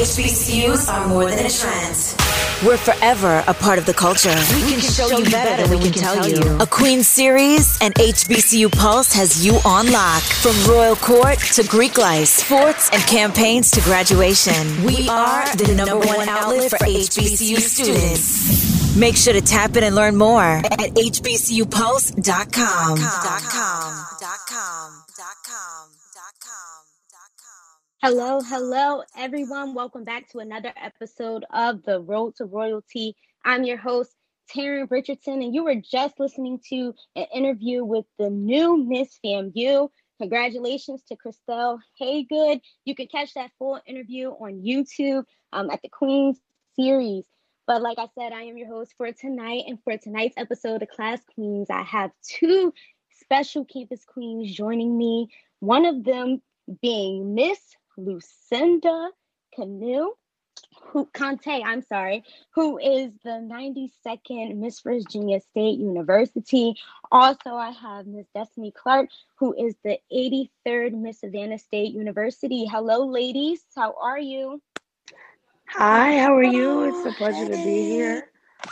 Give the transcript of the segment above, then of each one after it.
HBCUs are more than a trend. We're forever a part of the culture. We can show you better than we can tell you. A Queen series and HBCU Pulse has you on lock. From Royal Court to Greek life, sports and campaigns to graduation. We are the number one outlet for HBCU students. Make sure to tap in and learn more at hbcupulse.com. Hello, hello, everyone. Welcome back to another episode of The Road to Royalty. I'm your host, Tarin Richardson, and you were just listening to an interview with the new Miss FAMU. Congratulations to Christelle Haygood. You can catch that full interview on YouTube um, at the Queen's series. But like I said, I am your host for tonight. And for tonight's episode of Class Queens, I have two special campus queens joining me. One of them being Miss Lucinda Canoe, who Conteh, I'm sorry, who is the 92nd Miss Virginia State University. Also, I have Miss Destinee Clark, who is the 83rd Miss Savannah State University. Hello, ladies. How are you? Hi, how are you? It's a pleasure to be here.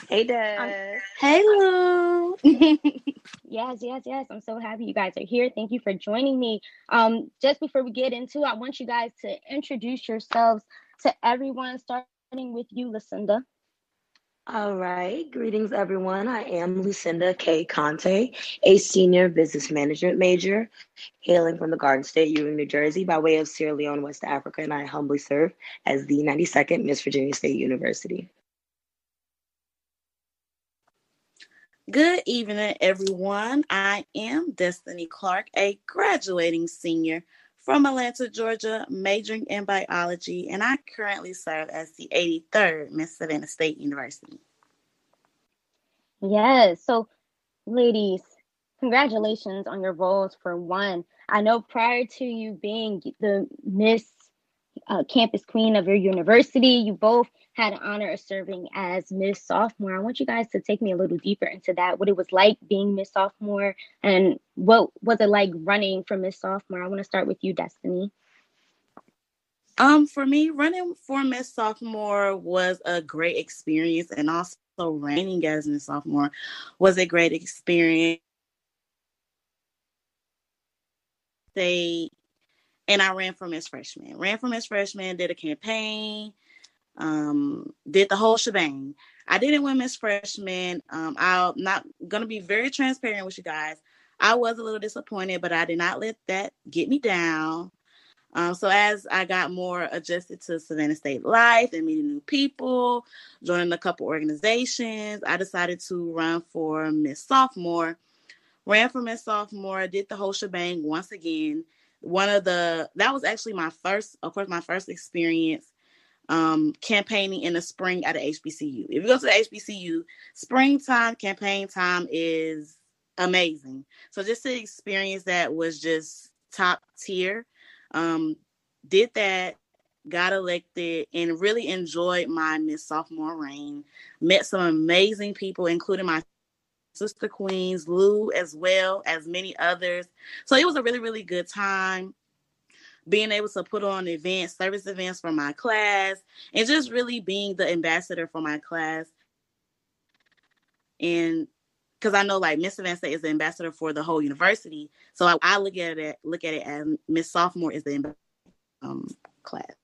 Hey, Dad. Hey, Lou. Yes, yes, yes. I'm so happy you guys are here. Thank you for joining me. Um, just before we get into it, I want you guys to introduce yourselves to everyone, starting with you, Lucinda. All right. Greetings, everyone. I am Lucinda K. Conteh, a senior business management major, hailing from the Garden State, Ewing, New Jersey, by way of Sierra Leone, West Africa, and I humbly serve as the 92nd Miss Virginia State University. Good evening, everyone. I am Destinee Clark, a graduating senior from Atlanta, Georgia, majoring in biology, and I currently serve as the 83rd Miss Savannah State University. Yes. So, ladies, congratulations on your roles for one. I know prior to you being the Miss uh, Campus Queen of your university, you both had an honor of serving as Miss Sophomore. I want you guys to take me a little deeper into that, what it was like being Miss Sophomore, and what was it like running for Miss Sophomore. I want to start with you, Destinee. Um, for me, running for Miss Sophomore was a great experience, and also reigning as Miss Sophomore was a great experience. They and I ran for Miss Freshman. Ran for Miss Freshman, did a campaign, um, did the whole shebang. I didn't win Miss Freshman. Um, I'm not gonna be very transparent with you guys. I was a little disappointed, but I did not let that get me down. Um, so as I got more adjusted to Savannah State life and meeting new people, joining a couple organizations, I decided to run for Miss Sophomore. Ran for Miss Sophomore, did the whole shebang once again. One of the that was actually my first, of course, my first experience um, campaigning in the spring at a HBCU. If you go to the HBCU, springtime campaign time is amazing. So just to experience that was just top tier. Um, did that, got elected, and really enjoyed my Miss Sophomore reign. Met some amazing people, including my sister queens, Lou, as well as many others. So it was a really, really good time being able to put on events, service events for my class, and just really being the ambassador for my class. And because I know like Miss Savannah is the ambassador for the whole university, so I, I look at it look at it as Miss Sophomore is the um, class.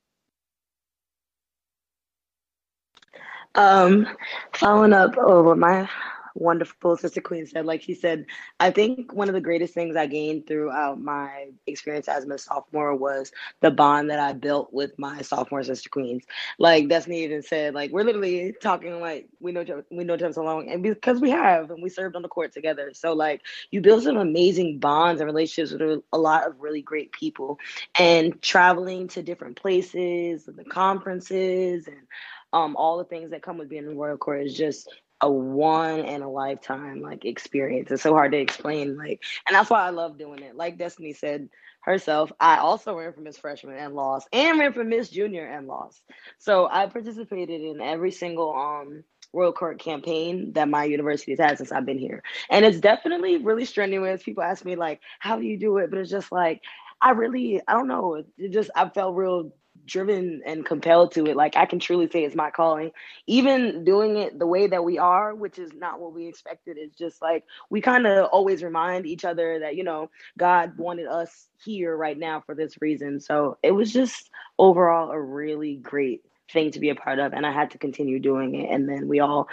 Um, following up over my wonderful. Sister queen said like she said i think one of the greatest things i gained throughout my experience as a sophomore was the bond that i built with my sophomore sister queens. Like destiny even said like we're literally talking like we know we know each other so long and because we have and we served on the court together. So like you build some amazing bonds and relationships with a lot of really great people. And traveling to different places the conferences and um, all the things that come with being in the Royal Court is just a one in a lifetime like experience. It's so hard to explain. Like, and that's why I love doing it. Like Destinee said herself, I also ran for Miss Freshman and lost, and ran for Miss Junior and lost. So I participated in every single um Royal Court campaign that my university has had since I've been here. And it's definitely really strenuous. People ask me like, how do you do it? But it's just like I really, I don't know. It just I felt real driven and compelled to it. Like I can truly say it's my calling. Even doing it the way that we are, which is not what we expected, is just like we kind of always remind each other that, you know, God wanted us here right now for this reason. So it was just overall a really great thing to be a part of. And I had to continue doing it. And then we all,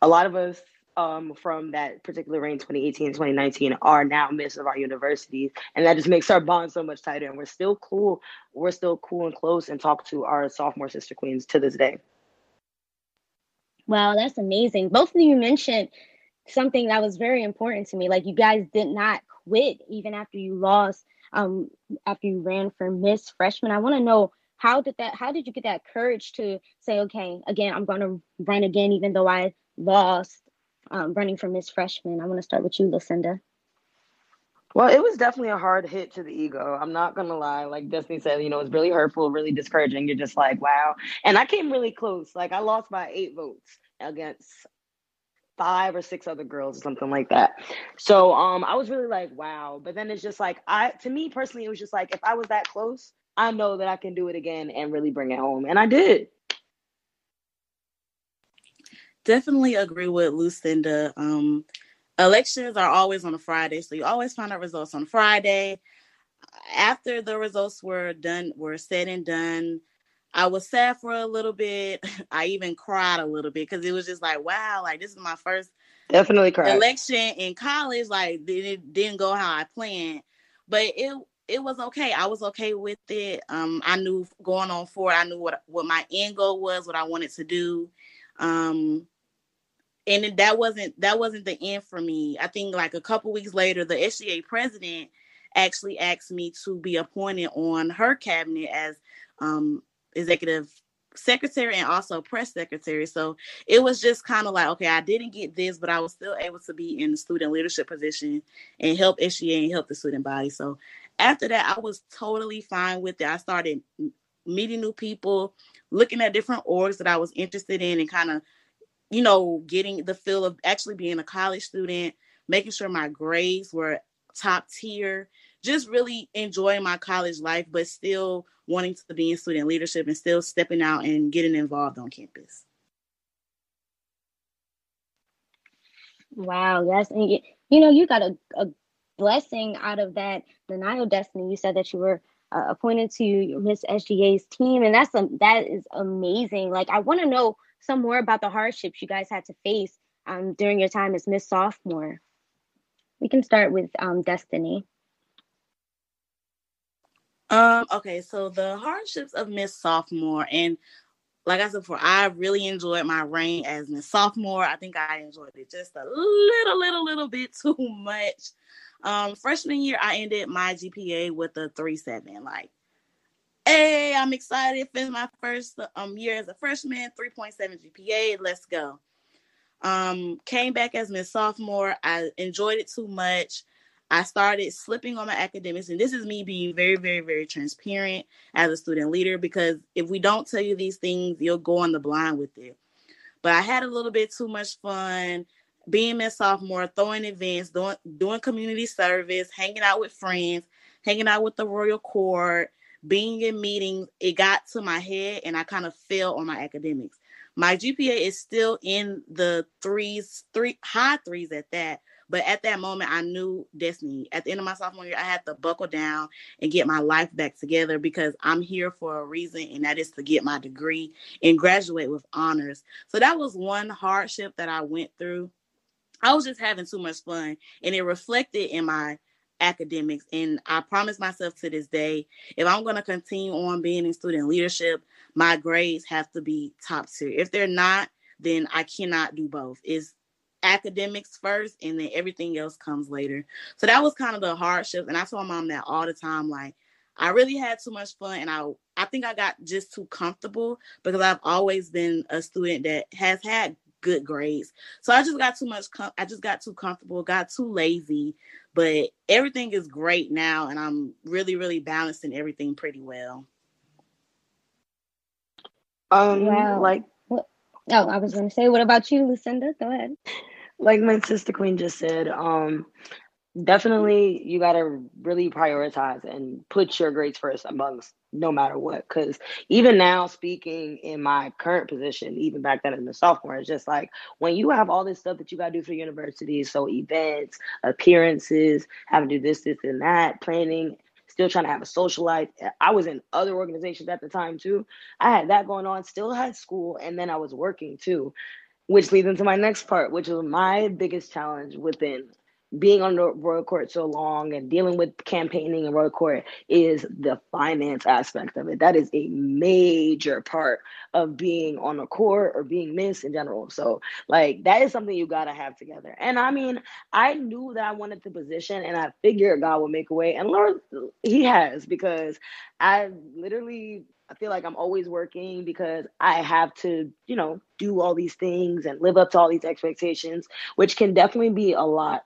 a lot of us um, from that particular reign 2018 and 2019 are now miss of our universities. And that just makes our bond so much tighter. And we're still cool. We're still cool and close and talk to our sophomore sister queens to this day. Wow that's amazing. Both of you mentioned something that was very important to me. Like you guys did not quit even after you lost um after you ran for miss freshman. I want to know how did that how did you get that courage to say okay again i'm going to run again even though i lost um, running for Miss Freshman. I want to start with you, Lucinda. Well, it was definitely a hard hit to the ego. I'm not gonna lie. Like Destinee said, you know, it's really hurtful, really discouraging. You're just like, wow. And I came really close. Like I lost by eight votes against five or six other girls or something like that. So um I was really like, wow. But then it's just like I to me personally, it was just like if I was that close, I know that I can do it again and really bring it home. And I did definitely agree with Lucinda. Um, elections are always on a Friday, so you always find out results on Friday. After the results were done, were said and done, I was sad for a little bit. I even cried a little bit because it was just like, wow, like this is my first definitely cried. election in college. Like it didn't go how I planned, but it it was okay. I was okay with it. Um, I knew going on forward, I knew what what my end goal was, what I wanted to do. Um, and that wasn't that wasn't the end for me. I think like a couple weeks later, the SGA president actually asked me to be appointed on her cabinet as um, executive secretary and also press secretary. So it was just kind of like, okay, I didn't get this, but I was still able to be in the student leadership position and help SGA and help the student body. So after that, I was totally fine with it. I started meeting new people, looking at different orgs that I was interested in, and kind of you know, getting the feel of actually being a college student, making sure my grades were top tier, just really enjoying my college life, but still wanting to be in student leadership and still stepping out and getting involved on campus. Wow, that's you, you know you got a, a blessing out of that denial destiny. You said that you were uh, appointed to Miss SGA's team, and that's a, that is amazing. Like I want to know some more about the hardships you guys had to face um, during your time as Miss Sophomore. We can start with um, Destinee. Um, okay, so the hardships of Miss Sophomore, and like I said before, I really enjoyed my reign as Miss Sophomore. I think I enjoyed it just a little, little, little bit too much. Um, freshman year, I ended my GPA with a three seven. Like Hey, I'm excited. Finish my first um year as a freshman, 3.7 GPA. Let's go. Um, came back as Miss Sophomore. I enjoyed it too much. I started slipping on my academics, and this is me being very, very, very transparent as a student leader because if we don't tell you these things, you'll go on the blind with it. But I had a little bit too much fun being Miss Sophomore, throwing events, doing doing community service, hanging out with friends, hanging out with the Royal Court, being in meetings, it got to my head and I kind of fell on my academics. My GPA is still in the threes, three high threes at that. But at that moment, I knew destiny. At the end of my sophomore year, I had to buckle down and get my life back together because I'm here for a reason, and that is to get my degree and graduate with honors. So that was one hardship that I went through. I was just having too much fun, and it reflected in my academics. And I promise myself to this day, if I'm going to continue on being in student leadership, my grades have to be top tier. If they're not, then I cannot do both. Is academics first and then everything else comes later. So that was kind of the hardship. And I told my mom that all the time, like I really had too much fun and I I think I got just too comfortable because I've always been a student that has had good grades. So I just got too much com- I just got too comfortable, got too lazy but everything is great now, and I'm really, really balancing everything pretty well. Um, wow. like, oh, I was going to say, what about you, Lucinda? Go ahead. Like my sister Queen just said, um, definitely you got to really prioritize and put your grades first amongst no matter what. Because even now speaking in my current position even back then in the sophomore it's just like when you have all this stuff that you got to do for university so events appearances having to do this this and that planning still trying to have a social life. I was in other organizations at the time too. I had that going on still had school and then i was working too which leads into my next part which was my biggest challenge within being on the royal court so long and dealing with campaigning and royal court is the finance aspect of it. That is a major part of being on the court or being Miss in general. So, like, that is something you got to have together. And I mean, I knew that I wanted the position and I figured God would make a way. And Lord, He has because I literally I feel like I'm always working because I have to, you know, do all these things and live up to all these expectations, which can definitely be a lot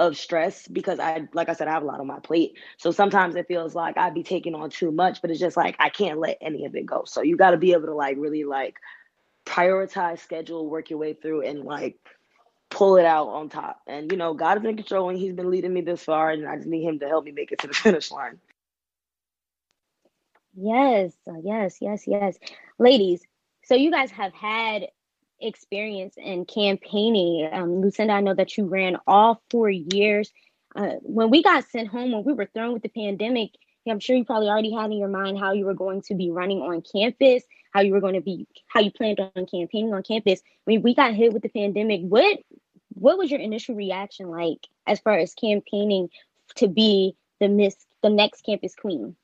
of stress because I, like I said, I have a lot on my plate. So sometimes it feels like I'd be taking on too much, but it's just like I can't let any of it go. So you got to be able to like really like prioritize, schedule, work your way through, and like pull it out on top. And you know, God is in control, and He's been leading me this far, and I just need Him to help me make it to the finish line. Yes, uh, yes, yes, yes. Ladies, so you guys have had experience in campaigning. Um, Lucinda, I know that you ran all four years. Uh, when we got sent home, when we were thrown with the pandemic, I'm sure you probably already had in your mind how you were going to be running on campus, how you were going to be, how you planned on campaigning on campus. I mean, we got hit with the pandemic. What, what was your initial reaction like as far as campaigning to be the miss, the next campus queen?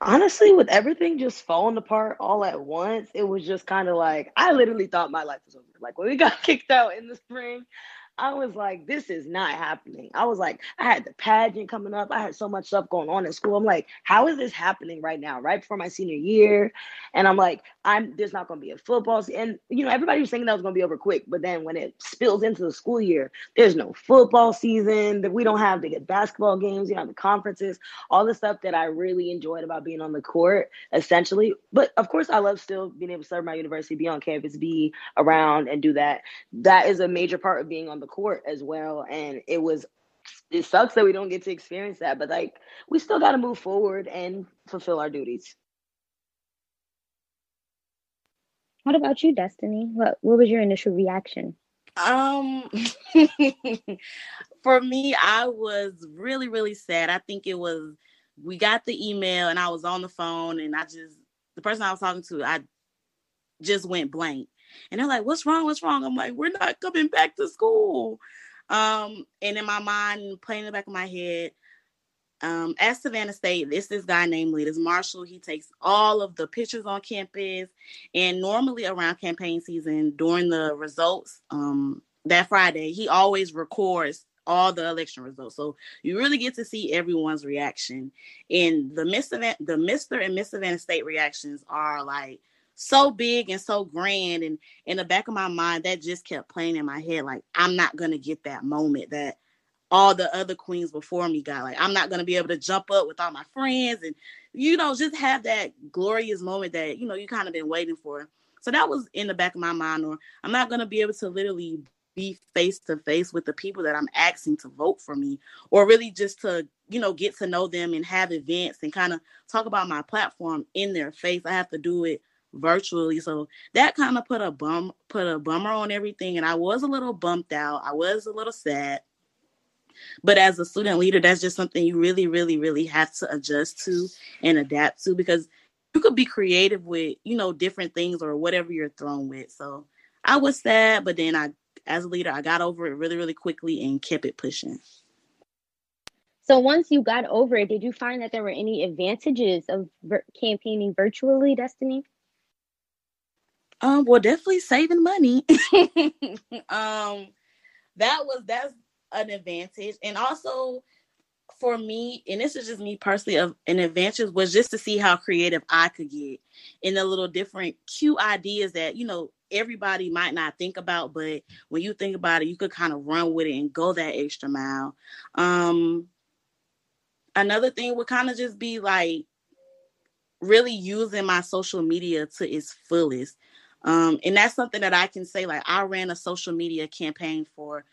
Honestly, with everything just falling apart all at once, it was just kind of like I literally thought my life was over. Like when we got kicked out in the spring, I was like, this is not happening. I was like, I had the pageant coming up. I had so much stuff going on in school. I'm like, how is this happening right now, right before my senior year? And I'm like, I'm there's not going to be a football. And you know, everybody was thinking that was going to be over quick, but then when it spills into the school year, there's no football season. That we don't have to get basketball games. You know, the conferences, all the stuff that I really enjoyed about being on the court, essentially. But of course, I love still being able to serve my university, be on campus, be around, and do that. That is a major part of being on the the court as well. And it was it sucks that we don't get to experience that, but like we still got to move forward and fulfill our duties. What about you, Destinee? What what was your initial reaction? Um for me, I was really, really sad. I think it was we got the email and I was on the phone and I just the person I was talking to, I just went blank. And they're like, what's wrong? What's wrong? I'm like, we're not coming back to school. Um, and in my mind, playing in the back of my head, um, at Savannah State, it's this guy named Leaders Marshall. He takes all of the pictures on campus. And normally around campaign season, during the results, um, that Friday, he always records all the election results. So you really get to see everyone's reaction. And the Miss Event, the Mr. and Miss Savannah State reactions are like so big and so grand and in the back of my mind that just kept playing in my head like i'm not gonna get that moment that all the other queens before me got. Like i'm not gonna be able to jump up with all my friends and you know just have that glorious moment that you know you kind of been waiting for. So that was in the back of my mind or i'm not gonna be able to literally be face to face with the people that i'm asking to vote for me or really just to you know get to know them and have events and kind of talk about my platform in their face. I have to do it virtually. So that kind of put a bum put a bummer on everything. And I was a little bumped out. I was a little sad. But as a student leader, that's just something you really, really, really have to adjust to and adapt to because you could be creative with, you know, different things or whatever you're thrown with. So I was sad, but then I as a leader, I got over it really, really quickly and kept it pushing. So once you got over it, did you find that there were any advantages of campaigning virtually, Destinee? Um, well, definitely saving money. um, that was that's an advantage, and also for me, and this is just me personally, of an advantage was just to see how creative I could get in the little different cute ideas that you know everybody might not think about, but when you think about it, you could kind of run with it and go that extra mile. Um, another thing would kind of just be like really using my social media to its fullest um, and that's something that I can say. Like I ran a social media campaign for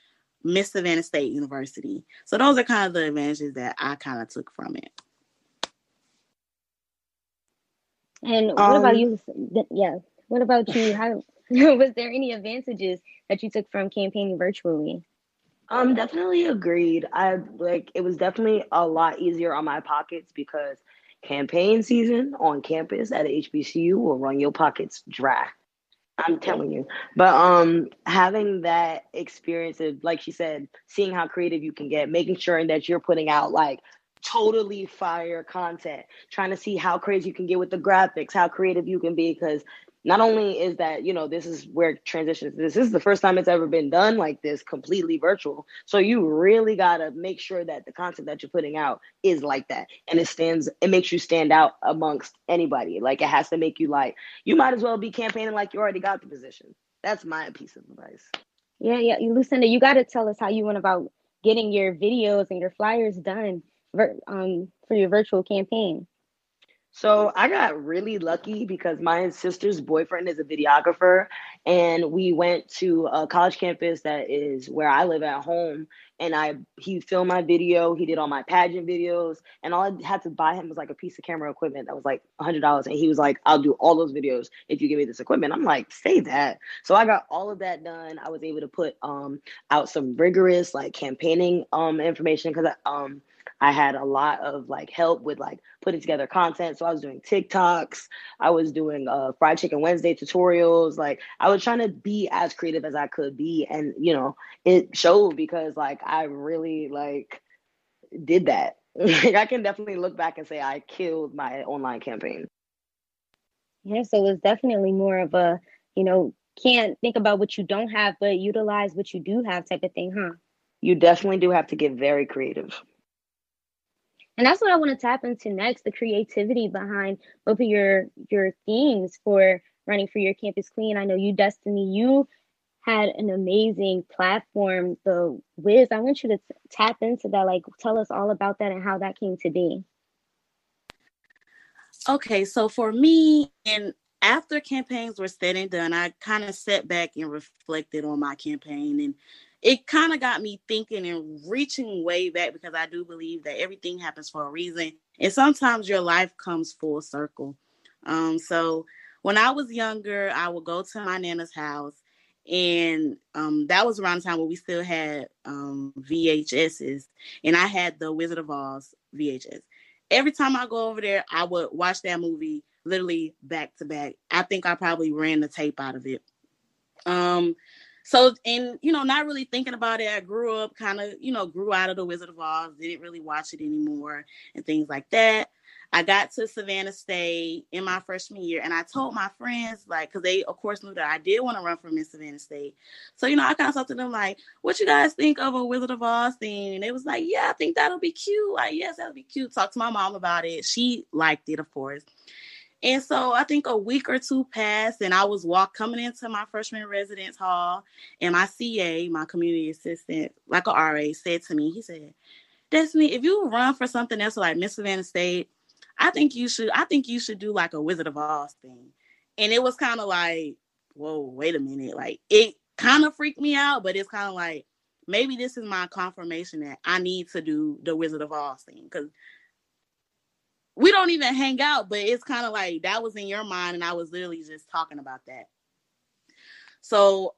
Miss Savannah State University. So those are kind of the advantages that I kind of took from it. And what um, about you? Yeah. What about you? How was there any advantages that you took from campaigning virtually? Um, definitely agreed. I like it was definitely a lot easier on my pockets because campaign season on campus at HBCU will run your pockets dry. I'm telling you. But um having that experience of like she said, seeing how creative you can get, making sure that you're putting out like totally fire content, trying to see how crazy you can get with the graphics, how creative you can be because not only is that you know this is where transitions this is the first time it's ever been done like this completely virtual. So you really got to make sure that the content that you're putting out is like that. And it stands it makes you stand out amongst anybody. Like it has to make you like you might as well be campaigning like you already got the position. That's my piece of advice. Yeah yeah. Lucinda you got to tell us how you went about getting your videos and your flyers done um, for your virtual campaign so I got really lucky because my sister's boyfriend is a videographer, and we went to a college campus that is where I live at home. And I he filmed my video, he did all my pageant videos, and all I had to buy him was like a piece of camera equipment that was like hundred dollars. And he was like, "I'll do all those videos if you give me this equipment." I'm like, "Say that." So I got all of that done. I was able to put um out some rigorous like campaigning um information because um I had a lot of like help with like putting together content. So I was doing TikToks, I was doing uh, fried chicken Wednesday tutorials. Like I was trying to be as creative as I could be, and you know it showed because like I really like did that. like I can definitely look back and say I killed my online campaign. Yeah, so it was definitely more of a you know can't think about what you don't have, but utilize what you do have type of thing, huh? You definitely do have to get very creative. And that's what I want to tap into next, the creativity behind both of your your themes for running for your campus queen. I know you, Destinee, you had an amazing platform, the Wiz. I want you to t- tap into that, like tell us all about that and how that came to be. Okay, so for me, and after campaigns were said and done, I kind of sat back and reflected on my campaign and it kind of got me thinking and reaching way back because I do believe that everything happens for a reason. And sometimes your life comes full circle. Um, so when I was younger, I would go to my nana's house, and um, that was around the time when we still had um, VHSs, and I had the Wizard of Oz VHS. Every time I go over there, I would watch that movie literally back to back. I think I probably ran the tape out of it. Um, so and you know not really thinking about it i grew up kind of you know grew out of the wizard of oz didn't really watch it anymore and things like that. I got to savannah state in my freshman year and i told my friends like because they of course knew that i did want to run for miss savannah state. So you know i kind of talked to them like what you guys think of a wizard of oz thing and they was like yeah i think that'll be cute. Like yes that'll be cute. Talk to my mom about it. She liked it of course and so I think a week or two passed, and I was walk coming into my freshman residence hall, and my CA, my community assistant, like a RA, said to me, he said, Destinee, if you run for something else like Miss Savannah State, I think you should, I think you should do like a Wizard of Oz thing. And it was kind of like, whoa, wait a minute. Like it kind of freaked me out, but it's kind of like maybe this is my confirmation that I need to do the Wizard of Oz thing. Cause we don't even hang out, but it's kind of like that was in your mind, and I was literally just talking about that. So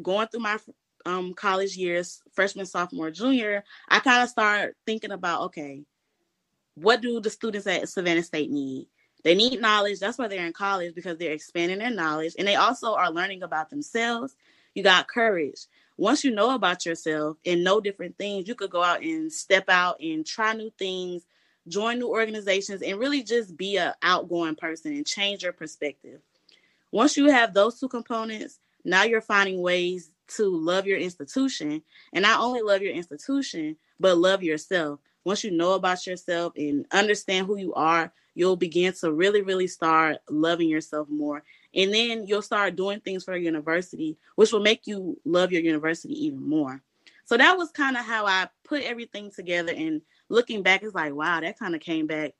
going through my um, college years, freshman, sophomore, junior, I kind of start thinking about okay, what do the students at Savannah State need? They need knowledge. That's why they're in college because they're expanding their knowledge, and they also are learning about themselves. You got courage. Once you know about yourself and know different things, you could go out and step out and try new things, join new organizations, and really just be an outgoing person and change your perspective. Once you have those two components, now you're finding ways to love your institution and not only love your institution, but love yourself. Once you know about yourself and understand who you are, you'll begin to really, really start loving yourself more. And then you'll start doing things for your university, which will make you love your university even more. So that was kind of how I put everything together and looking back, it's like, wow, that kind of came back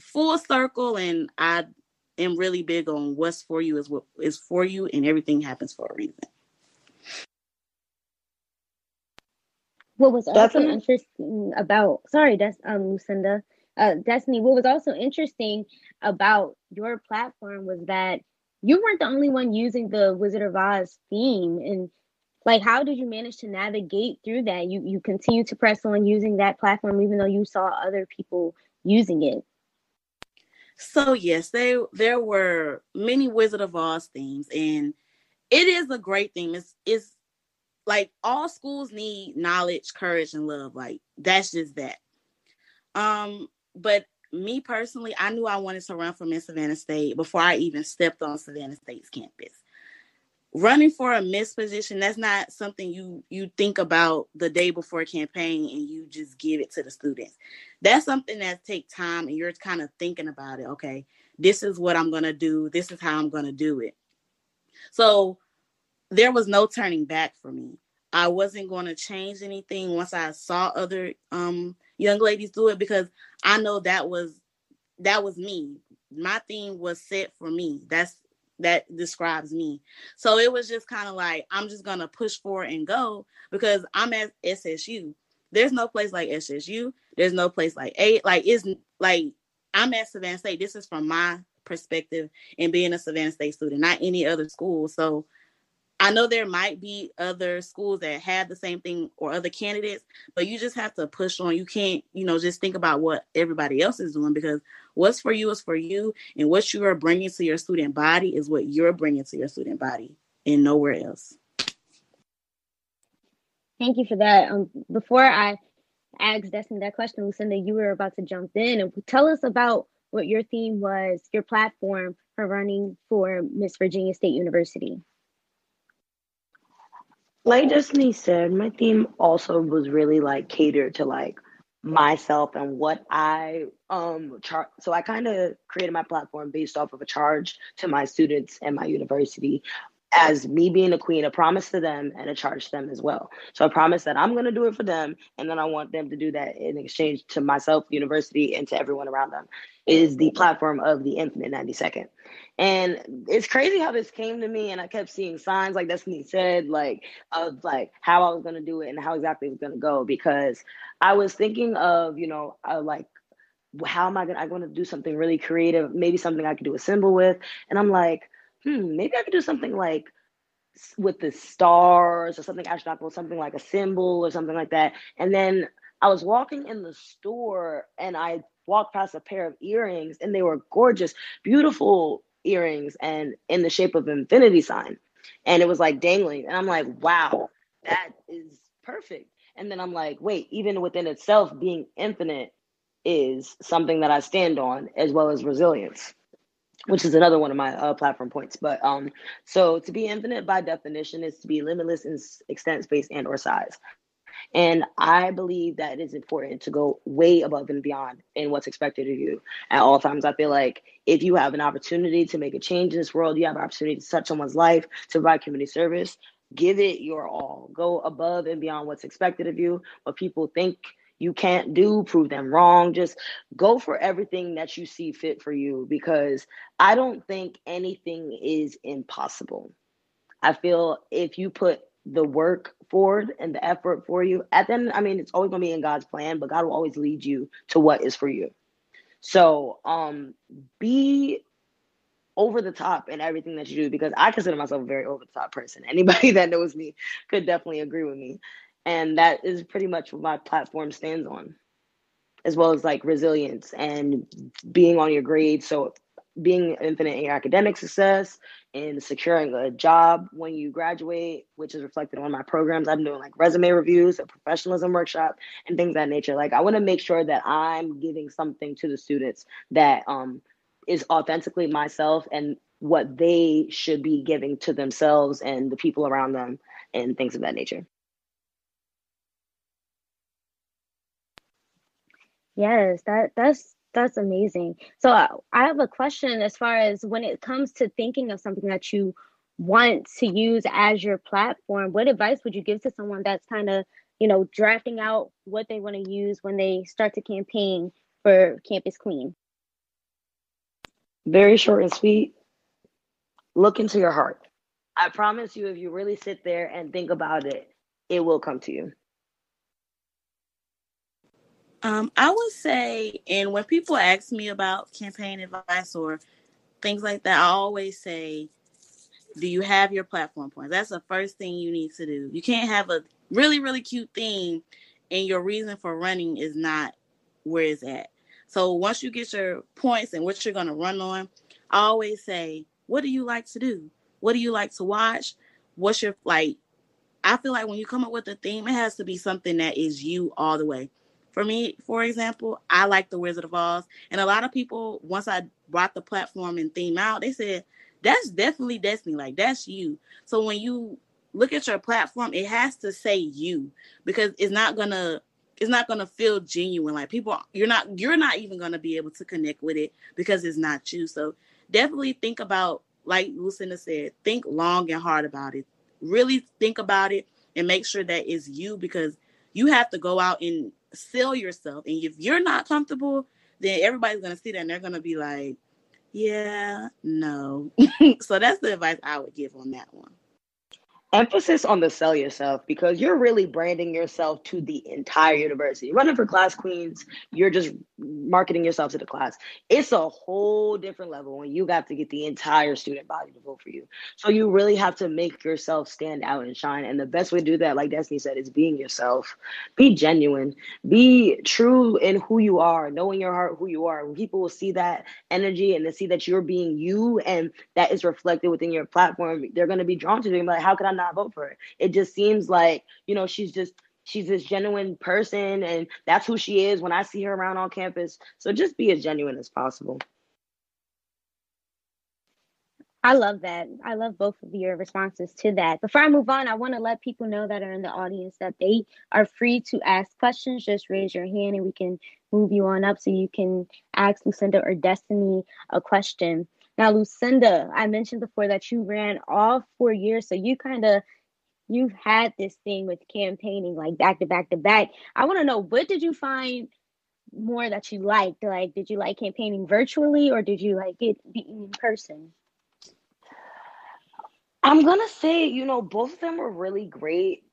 full circle. And I am really big on what's for you is what is for you, and everything happens for a reason. What was also Definitely. interesting about sorry, that's um Lucinda, uh, Destinee. What was also interesting about your platform was that you weren't the only one using the Wizard of Oz theme, and like, how did you manage to navigate through that? You you continue to press on using that platform even though you saw other people using it. So yes, they there were many Wizard of Oz themes, and it is a great theme. It's it's like all schools need knowledge, courage, and love. Like that's just that. Um, but me personally, I knew I wanted to run for Miss Savannah State before I even stepped on Savannah State's campus. Running for a Miss position, that's not something you you think about the day before a campaign and you just give it to the students. That's something that take time and you're kind of thinking about it. Okay, this is what I'm gonna do. This is how I'm gonna do it. So there was no turning back for me. I wasn't going to change anything once I saw other um young ladies do it because I know that was that was me. My theme was set for me. That's that describes me. So it was just kind of like I'm just gonna push forward and go because I'm at SSU. There's no place like SSU. There's no place like A. Like it's like I'm at Savannah State. This is from my perspective and being a Savannah State student, not any other school. So I know there might be other schools that have the same thing or other candidates, but you just have to push on. You can't, you know, just think about what everybody else is doing because what's for you is for you, and what you are bringing to your student body is what you're bringing to your student body, and nowhere else. Thank you for that. Um, before I ask Destinee that question, Lucinda, you were about to jump in and tell us about what your theme was, your platform for running for Miss Virginia State University like Destinee said, my theme also was really like catered to like myself and what I um char- so I kind of created my platform based off of a charge to my students and my university as me being a queen, a promise to them and a charge to them as well. So I promise that I'm going to do it for them, and then I want them to do that in exchange to myself, university, and to everyone around them. Is the platform of the Infinite 90 Second. And it's crazy how this came to me, and I kept seeing signs like Destinee said, like of like how I was going to do it and how exactly it was going to go, because I was thinking of you know like how am I I'm going to do something really creative, maybe something I could do a symbol with, and I'm like hmm, maybe I could do something like with the stars or something astronomical, something like a symbol or something like that. And then I was walking in the store and I walked past a pair of earrings and they were gorgeous, beautiful earrings and in the shape of infinity sign. And it was like dangling. And I'm like, wow, that is perfect. And then I'm like, wait, even within itself, being infinite is something that I stand on as well as resilience which is another one of my uh, platform points. But um, so to be infinite by definition is to be limitless in extent, space, and or size. And I believe that it is important to go way above and beyond in what's expected of you at all times. I feel like if you have an opportunity to make a change in this world, you have an opportunity to touch someone's life, to provide community service, give it your all. Go above and beyond what's expected of you, what people think you can't do, prove them wrong. Just go for everything that you see fit for you because I don't think anything is impossible. I feel if you put the work forward and the effort for you, at the end, I mean, it's always gonna be in God's plan, but God will always lead you to what is for you. So um be over the top in everything that you do because I consider myself a very over the top person. Anybody that knows me could definitely agree with me and that is pretty much what my platform stands on as well as like resilience and being on your grades. So being infinite in your academic success and securing a job when you graduate which is reflected on my programs. I'm doing like resume reviews a professionalism workshop and things that nature. Like i want to make sure that i'm giving something to the students that um is authentically myself and what they should be giving to themselves and the people around them and things of that nature Yes, that that's that's amazing. So uh, I have a question as far as when it comes to thinking of something that you want to use as your platform, what advice would you give to someone that's kind of, you know, drafting out what they want to use when they start to campaign for Campus Queen? Very short and sweet. Look into your heart. I promise you, if you really sit there and think about it, it will come to you. Um, I would say, and when people ask me about campaign advice or things like that, I always say, do you have your platform points? That's the first thing you need to do. You can't have a really, really cute theme and your reason for running is not where it's at. So once you get your points and what you're going to run on, I always say, what do you like to do? What do you like to watch? What's your like? I feel like when you come up with a theme, it has to be something that is you all the way. For me, for example, I like the Wizard of Oz, and a lot of people once I brought the platform and theme out, they said that's definitely Destinee. Like that's you. So when you look at your platform, it has to say you because it's not gonna it's not gonna feel genuine. Like people, you're not you're not even gonna be able to connect with it because it's not you. So definitely think about, like Lucinda said, think long and hard about it. Really think about it and make sure that it's you because you have to go out and sell yourself. And if you're not comfortable, then everybody's gonna see that and they're gonna be like, yeah, no. so that's the advice I would give on that one emphasis on the sell yourself because you're really branding yourself to the entire university. Running for class queens, you're just marketing yourself to the class. It's a whole different level when you got to get the entire student body to vote for you. So you really have to make yourself stand out and shine. And the best way to do that, like Destinee said, is being yourself. Be genuine. Be true in who you are, knowing your heart who you are. When people will see that energy and they see that you're being you and that is reflected within your platform, they're going to be drawn to you. Like, how could I not? Not vote for her. It just seems like, you know, she's just she's this genuine person and that's who she is when I see her around on campus. So just be as genuine as possible. I love that. I love both of your responses to that. Before I move on, I want to let people know that are in the audience that they are free to ask questions. Just raise your hand and we can move you on up so you can ask Lucinda or Destinee a question. Now, Lucinda, I mentioned before that you ran all four years, so you kind of you've had this thing with campaigning like back to back to back. I want to know what did you find more that you liked? Like, did you like campaigning virtually or did you like it in person? I'm gonna say, you know, both of them were really great.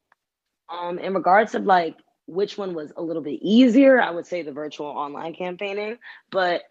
Um, in regards of like which one was a little bit easier, I would say the virtual online campaigning, but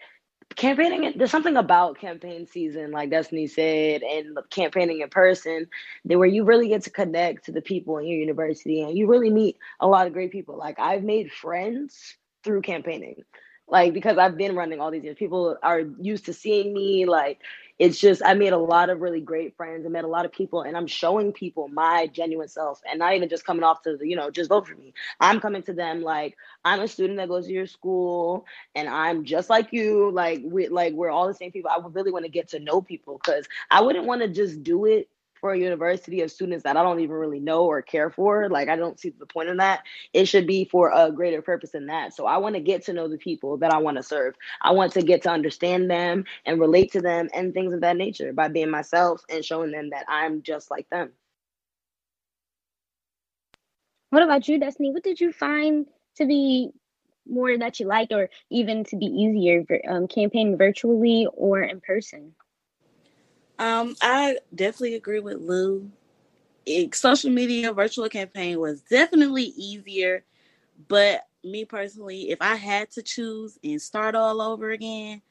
campaigning there's something about campaign season like destiny said and campaigning in person where you really get to connect to the people in your university and you really meet a lot of great people. Like i've made friends through campaigning like because i've been running all these years. People are used to seeing me like it's just I made a lot of really great friends. I met a lot of people, and I'm showing people my genuine self, and not even just coming off to the, you know just vote for me. I'm coming to them like I'm a student that goes to your school, and I'm just like you. Like we like we're all the same people. I really want to get to know people because I wouldn't want to just do it for a university of students that I don't even really know or care for. Like I don't see the point in that. It should be for a greater purpose than that. So I want to get to know the people that I want to serve. I want to get to understand them and relate to them and things of that nature by being myself and showing them that I'm just like them. What about you, Destinee? What did you find to be more that you liked or even to be easier um, campaigning virtually or in person? Um, I definitely agree with Lou. It, social media virtual campaign was definitely easier, but me personally, if I had to choose and start all over again,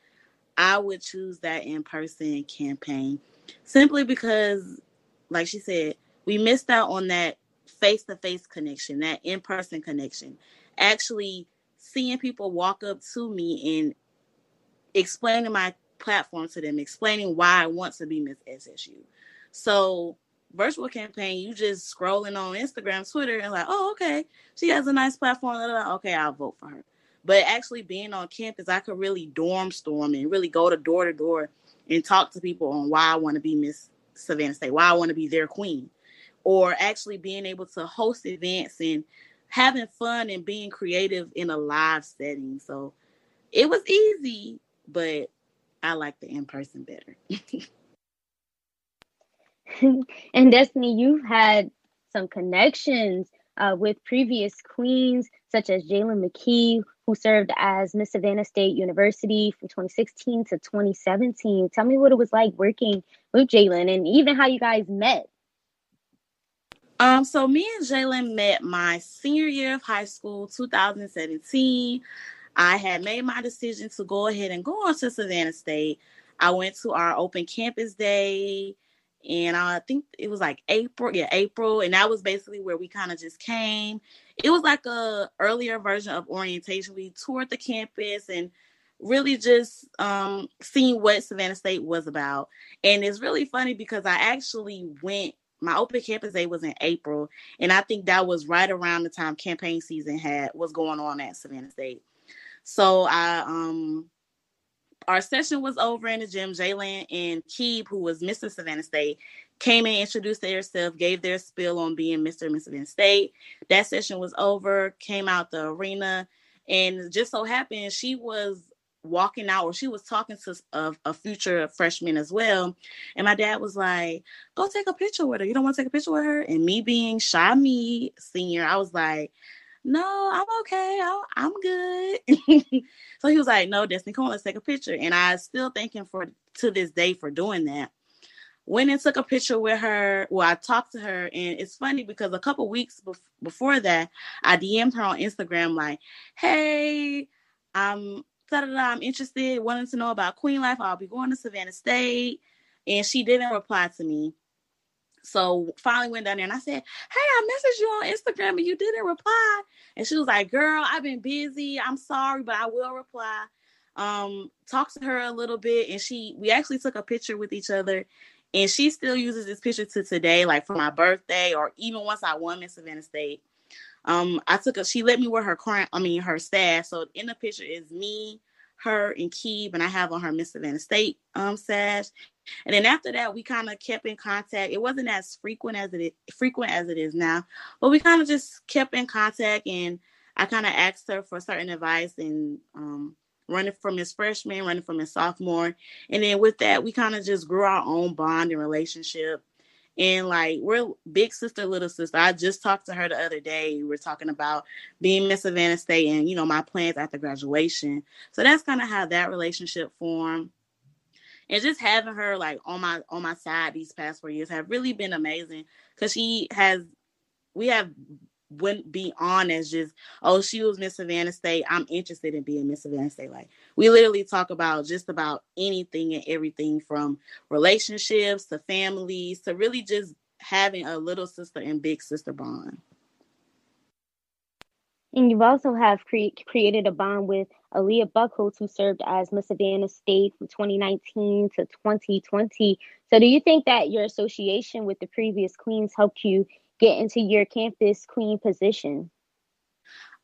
I would choose that in person campaign simply because, like she said, we missed out on that face to face connection, that in person connection. Actually, seeing people walk up to me and explaining my platform to them, explaining why I want to be Miss SSU. So virtual campaign, you just scrolling on Instagram, Twitter, and like, oh, okay, she has a nice platform. Okay, I'll vote for her. But actually being on campus, I could really dorm storm and really go to door to door and talk to people on why I want to be Miss Savannah State, why I want to be their queen, or actually being able to host events and having fun and being creative in a live setting. So it was easy, but I like the in person better. and Destinee, you've had some connections uh, with previous queens, such as Jalen McKee, who served as Miss Savannah State University from 2016 to 2017. Tell me what it was like working with Jalen and even how you guys met. Um, so me and Jalen met my senior year of high school, 2017. I had made my decision to go ahead and go on to Savannah State. I went to our open campus day, and I think it was like April, yeah, April, and that was basically where we kind of just came. It was like a earlier version of orientation. We toured the campus and really just um seeing what Savannah State was about. And it's really funny because I actually went my open campus day was in April, and I think that was right around the time campaign season had was going on at Savannah State. So I um our session was over in the gym. Jalen and Keeb, who was Mr. Savannah State, came in, introduced themselves, gave their spill on being Mr. and Savannah State. That session was over, came out the arena, and just so happened she was walking out or she was talking to a, a, future freshman as well. And my dad was like, go take a picture with her. You don't want to take a picture with her? And me being shy me senior, I was like, no, I'm okay. I'm, I'm good. so he was like, no, Destinee, come on, let's take a picture. And I still thank him for to this day for doing that. Went and took a picture with her. Well, I talked to her, and it's funny because a couple weeks bef- before that, I DM'd her on Instagram like, "Hey, I'm I'm interested, wanting to know about Queen Life. I'll be going to Savannah State. And she didn't reply to me. So finally went down there and I said, Hey, I messaged you on Instagram and you didn't reply. And she was like, Girl, I've been busy. I'm sorry, but I will reply. Um, talked to her a little bit and she we actually took a picture with each other and she still uses this picture to today, like for my birthday or even once I won Miss Savannah State. Um, I took a she let me wear her current, I mean her stash. So in the picture is me, her, and Keeb, and I have on her Miss Savannah State um sash. And then after that, we kind of kept in contact. It wasn't as frequent as it is, frequent as it is now, but we kind of just kept in contact. And I kind of asked her for certain advice and um, running from his freshman, running from his sophomore, and then with that, we kind of just grew our own bond and relationship. And like we're big sister, little sister. I just talked to her the other day. We we're talking about being Miss Savannah State and you know my plans after graduation. So that's kind of how that relationship formed. And just having her like on my on my side these past four years have really been amazing. Because she has we have went beyond as just oh she was miss savannah state. I'm interested in being miss savannah state. Like we literally talk about just about anything and everything from relationships to families to really just having a little sister and big sister bond. And you've also have cre- created a bond with Aaliyah Buckholtz, who served as Miss Savannah State from 2019 to 2020. So, do you think that your association with the previous queens helped you get into your campus queen position?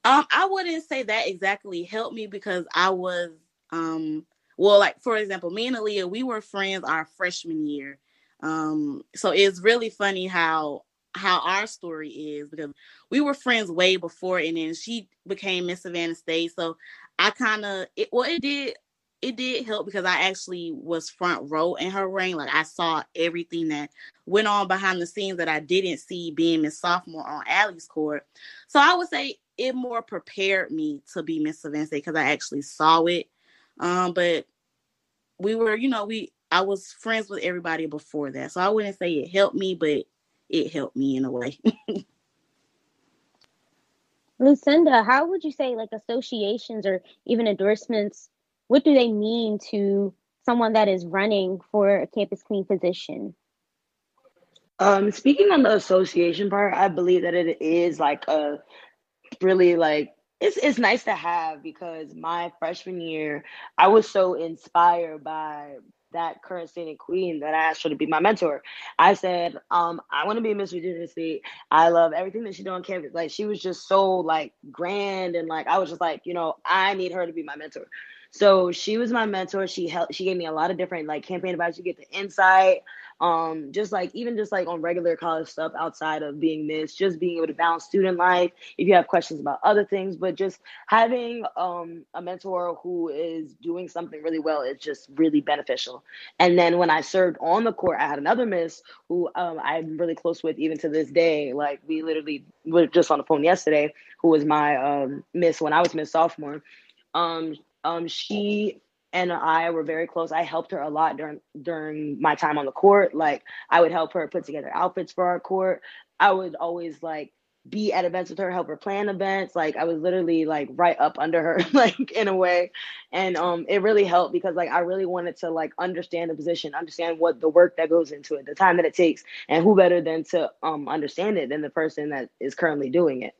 Um, I wouldn't say that exactly helped me because I was um well, like for example, me and Aaliyah, we were friends our freshman year. Um, so it's really funny how how our story is because we were friends way before and then she became Miss Savannah State. So I kind of it well it did it did help because I actually was front row in her reign. Like I saw everything that went on behind the scenes that I didn't see being Miss Sophomore on Allie's court. So I would say it more prepared me to be Miss Savannah because I actually saw it. Um, but we were, you know, we I was friends with everybody before that. So I wouldn't say it helped me, but it helped me in a way. Lucinda, how would you say like associations or even endorsements what do they mean to someone that is running for a campus queen position? Um, speaking on the association part, I believe that it is like a really like it's it's nice to have because my freshman year I was so inspired by that current student queen that I asked her to be my mentor. I said, um, I want to be Miss Virginia. I love everything that she did on campus. Like she was just so like grand and like I was just like, you know, I need her to be my mentor. So she was my mentor. She helped. She gave me a lot of different like campaign advice. You get the insight, um, just like even just like on regular college stuff outside of being this, just being able to balance student life. If you have questions about other things, but just having um a mentor who is doing something really well is just really beneficial. And then when I served on the court, I had another miss who um, I'm really close with even to this day. Like we literally were just on the phone yesterday, who was my um miss when I was miss sophomore. Um, um, she and I were very close. I helped her a lot during during my time on the court. Like I would help her put together outfits for our court. I would always like be at events with her, help her plan events. Like I was literally like right up under her, like in a way. And um it really helped because like I really wanted to like understand the position, understand what the work that goes into it, the time that it takes, and who better than to um understand it than the person that is currently doing it.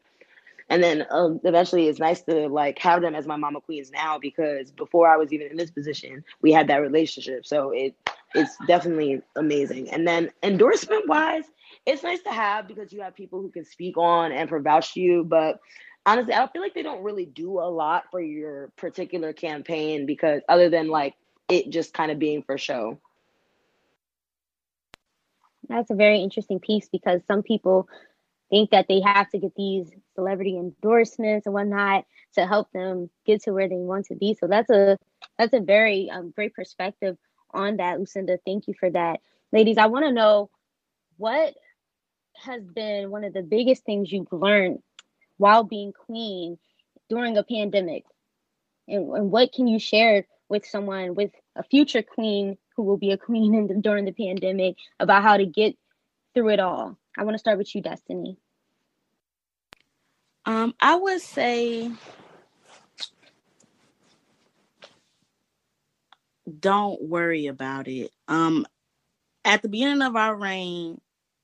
And then um, eventually it's nice to like have them as my mama queens now because before I was even in this position, we had that relationship. So it it's definitely amazing. And then endorsement wise, it's nice to have because you have people who can speak on and for vouch you. But honestly, I don't feel like they don't really do a lot for your particular campaign because other than like it just kind of being for show. That's a very interesting piece because some people think that they have to get these celebrity endorsements and whatnot to help them get to where they want to be. So that's a that's a very um, great perspective on that, Lucinda. Thank you for that, ladies. I want to know what has been one of the biggest things you've learned while being queen during a pandemic? And, and what can you share with someone, with a future queen who will be a queen the, during the pandemic about how to get through it all? I want to start with you, Destinee. Um, I would say don't worry about it. Um, at the beginning of our reign,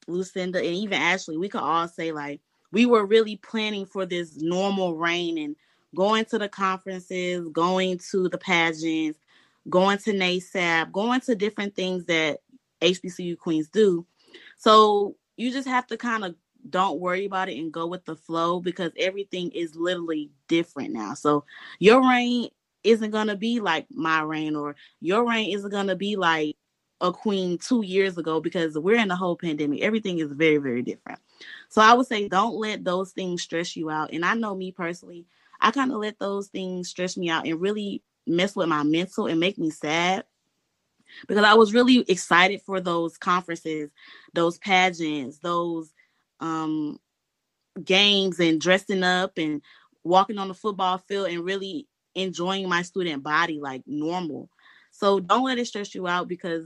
Lucinda, and even Ashley, we could all say like we were really planning for this normal reign and going to the conferences, going to the pageants, going to NASAP, going to different things that HBCU queens do. So you just have to kind of don't worry about it and go with the flow because everything is literally different now. So your reign isn't gonna be like my reign, or your reign isn't gonna be like a queen two years ago because we're in the whole pandemic. Everything is very, very different. So I would say don't let those things stress you out. And I know me personally, I kind of let those things stress me out and really mess with my mental and make me sad because I was really excited for those conferences, those pageants, those um games and dressing up and walking on the football field and really enjoying my student body like normal. So don't let it stress you out because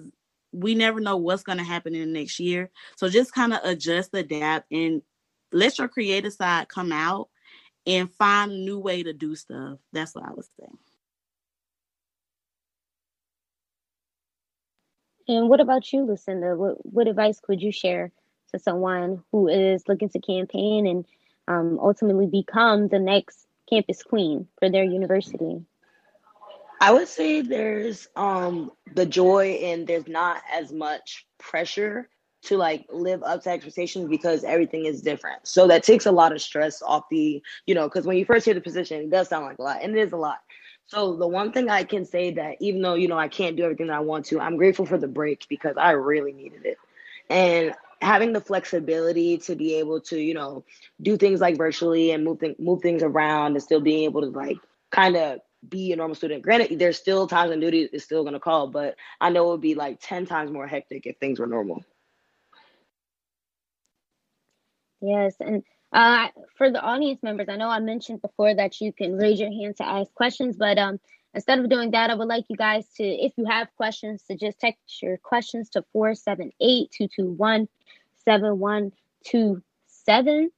we never know what's going to happen in the next year. So just kind of adjust, adapt, and let your creative side come out and find a new way to do stuff. That's what I would say. And what about you, Lucinda? What, what advice could you share to someone who is looking to campaign and um, ultimately become the next campus queen for their university? I would say there's um the joy and there's not as much pressure to like live up to expectations because everything is different. So that takes a lot of stress off the, you know, because when you first hear the position, it does sound like a lot, and it is a lot. So the one thing I can say that even though you know I can't do everything that I want to, I'm grateful for the break because I really needed it. And having the flexibility to be able to, you know, do things like virtually and move th- move things around and still being able to like kind of be a normal student. Granted, there's still times when duty is still to call, but I know it would be like 10 times more hectic if things were normal. Yes. And uh, for the audience members, I know I mentioned before that you can raise your hand to ask questions, but um, instead of doing that, I would like you guys to, if you have questions, to just text your questions to 478 221 7127.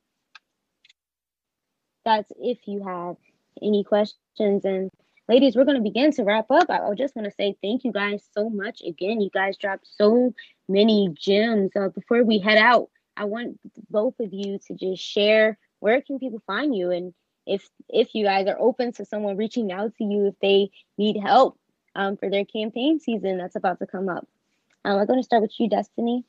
That's if you have any questions. And ladies, we're going to begin to wrap up. I, just want to say thank you guys so much. Again, you guys dropped so many gems. Uh, before we head out, I want both of you to just share where can people find you and if if you guys are open to someone reaching out to you if they need help um, for their campaign season that's about to come up. Um, I'm going to start with you, Destinee.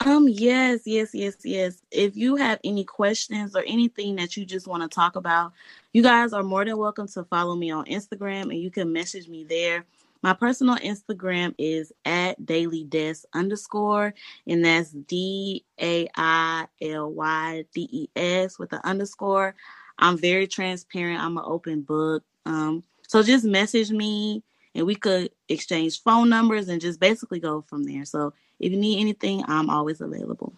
Um, yes, yes, yes, yes. If you have any questions or anything that you just want to talk about, you guys are more than welcome to follow me on Instagram and you can message me there. My personal Instagram is at daily desk underscore, and that's D A I L Y D E S with the underscore. I'm very transparent. I'm an open book. Um, so just message me and we could exchange phone numbers and just basically go from there. So if you need anything, I'm always available.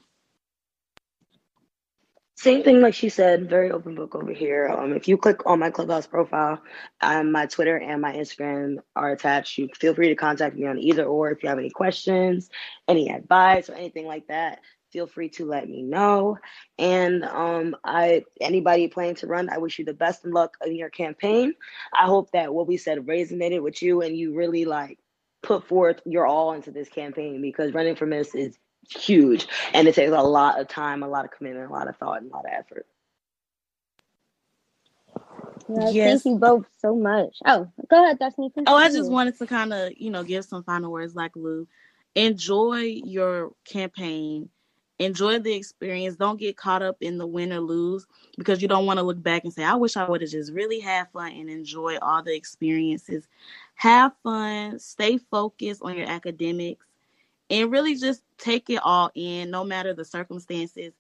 Same thing, like she said, very open book over here. Um, if you click on my Clubhouse profile, um, my Twitter and my Instagram are attached. You feel free to contact me on either or if you have any questions, any advice, or anything like that. feel free to let me know. And um, I anybody planning to run, I wish you the best of luck in your campaign. I hope that what we said resonated with you and you really like put forth your all into this campaign because running for Miss is huge and it takes a lot of time, a lot of commitment, a lot of thought, and a lot of effort. Yes, yes. Thank you both so much. Oh, go ahead, Destinee. Oh, I just wanted to kind of, you know, give some final words like Lou. Enjoy your campaign enjoy the experience. Don't get caught up in the win or lose because you don't want to look back and say, I wish I would have just really had fun and enjoy all the experiences. Have fun, stay focused on your academics, and really just take it all in, no matter the circumstances.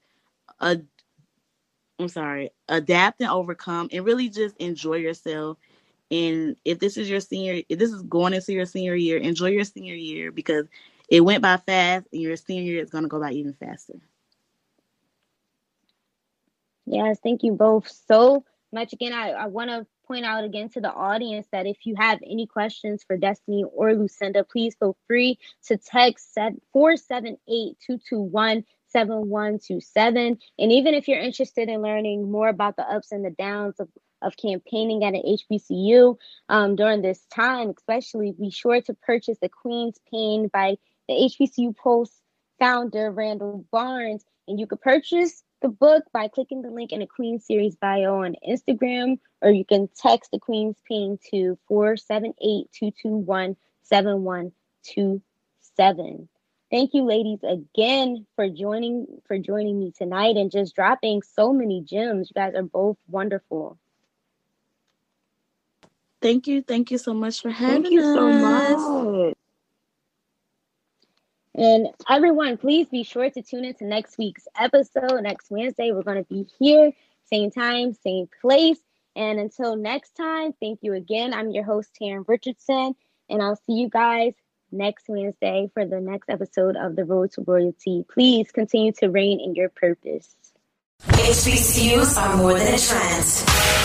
I'm sorry, adapt and overcome, and really just enjoy yourself. And if this is your senior, if this is going into your senior year, enjoy your senior year because it went by fast, and your senior year is going to go by even faster. Yes, thank you both so much. Again, I, I want to point out again to the audience that if you have any questions for Destinee or Lucinda, please feel free to text 478 221 7127. And even if you're interested in learning more about the ups and the downs of, of campaigning at an HBCU um, during this time, especially, be sure to purchase The Queen's Pain by the HBCU Pulse founder, Randall Barnes. And you could purchase the book by clicking the link in the Queen Series bio on Instagram, or you can text the Queen's Pain to 478 221 7127. Thank you, ladies, again for joining for joining me tonight and just dropping so many gems. You guys are both wonderful. Thank you. Thank you so much for having Thank you us. so much. And everyone, please be sure to tune into next week's episode. Next Wednesday, we're going to be here, same time, same place. And until next time, thank you again. I'm your host, Tarin Richardson, and I'll see you guys next Wednesday for the next episode of The Road to Royalty. Please continue to reign in your purpose. HBCUs are more than a trend.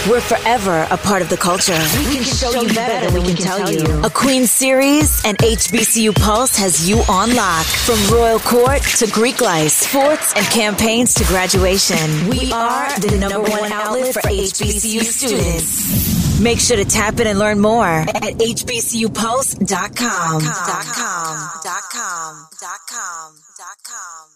We're forever a part of the culture. We can show you better than we can tell you. A Queen series and HBCU Pulse has you on lock. From Royal Court to Greek life, sports and campaigns to graduation. We are the number one outlet for HBCU students. Make sure to tap in and learn more at hbcupulse.com. .com. .com. .com. .com.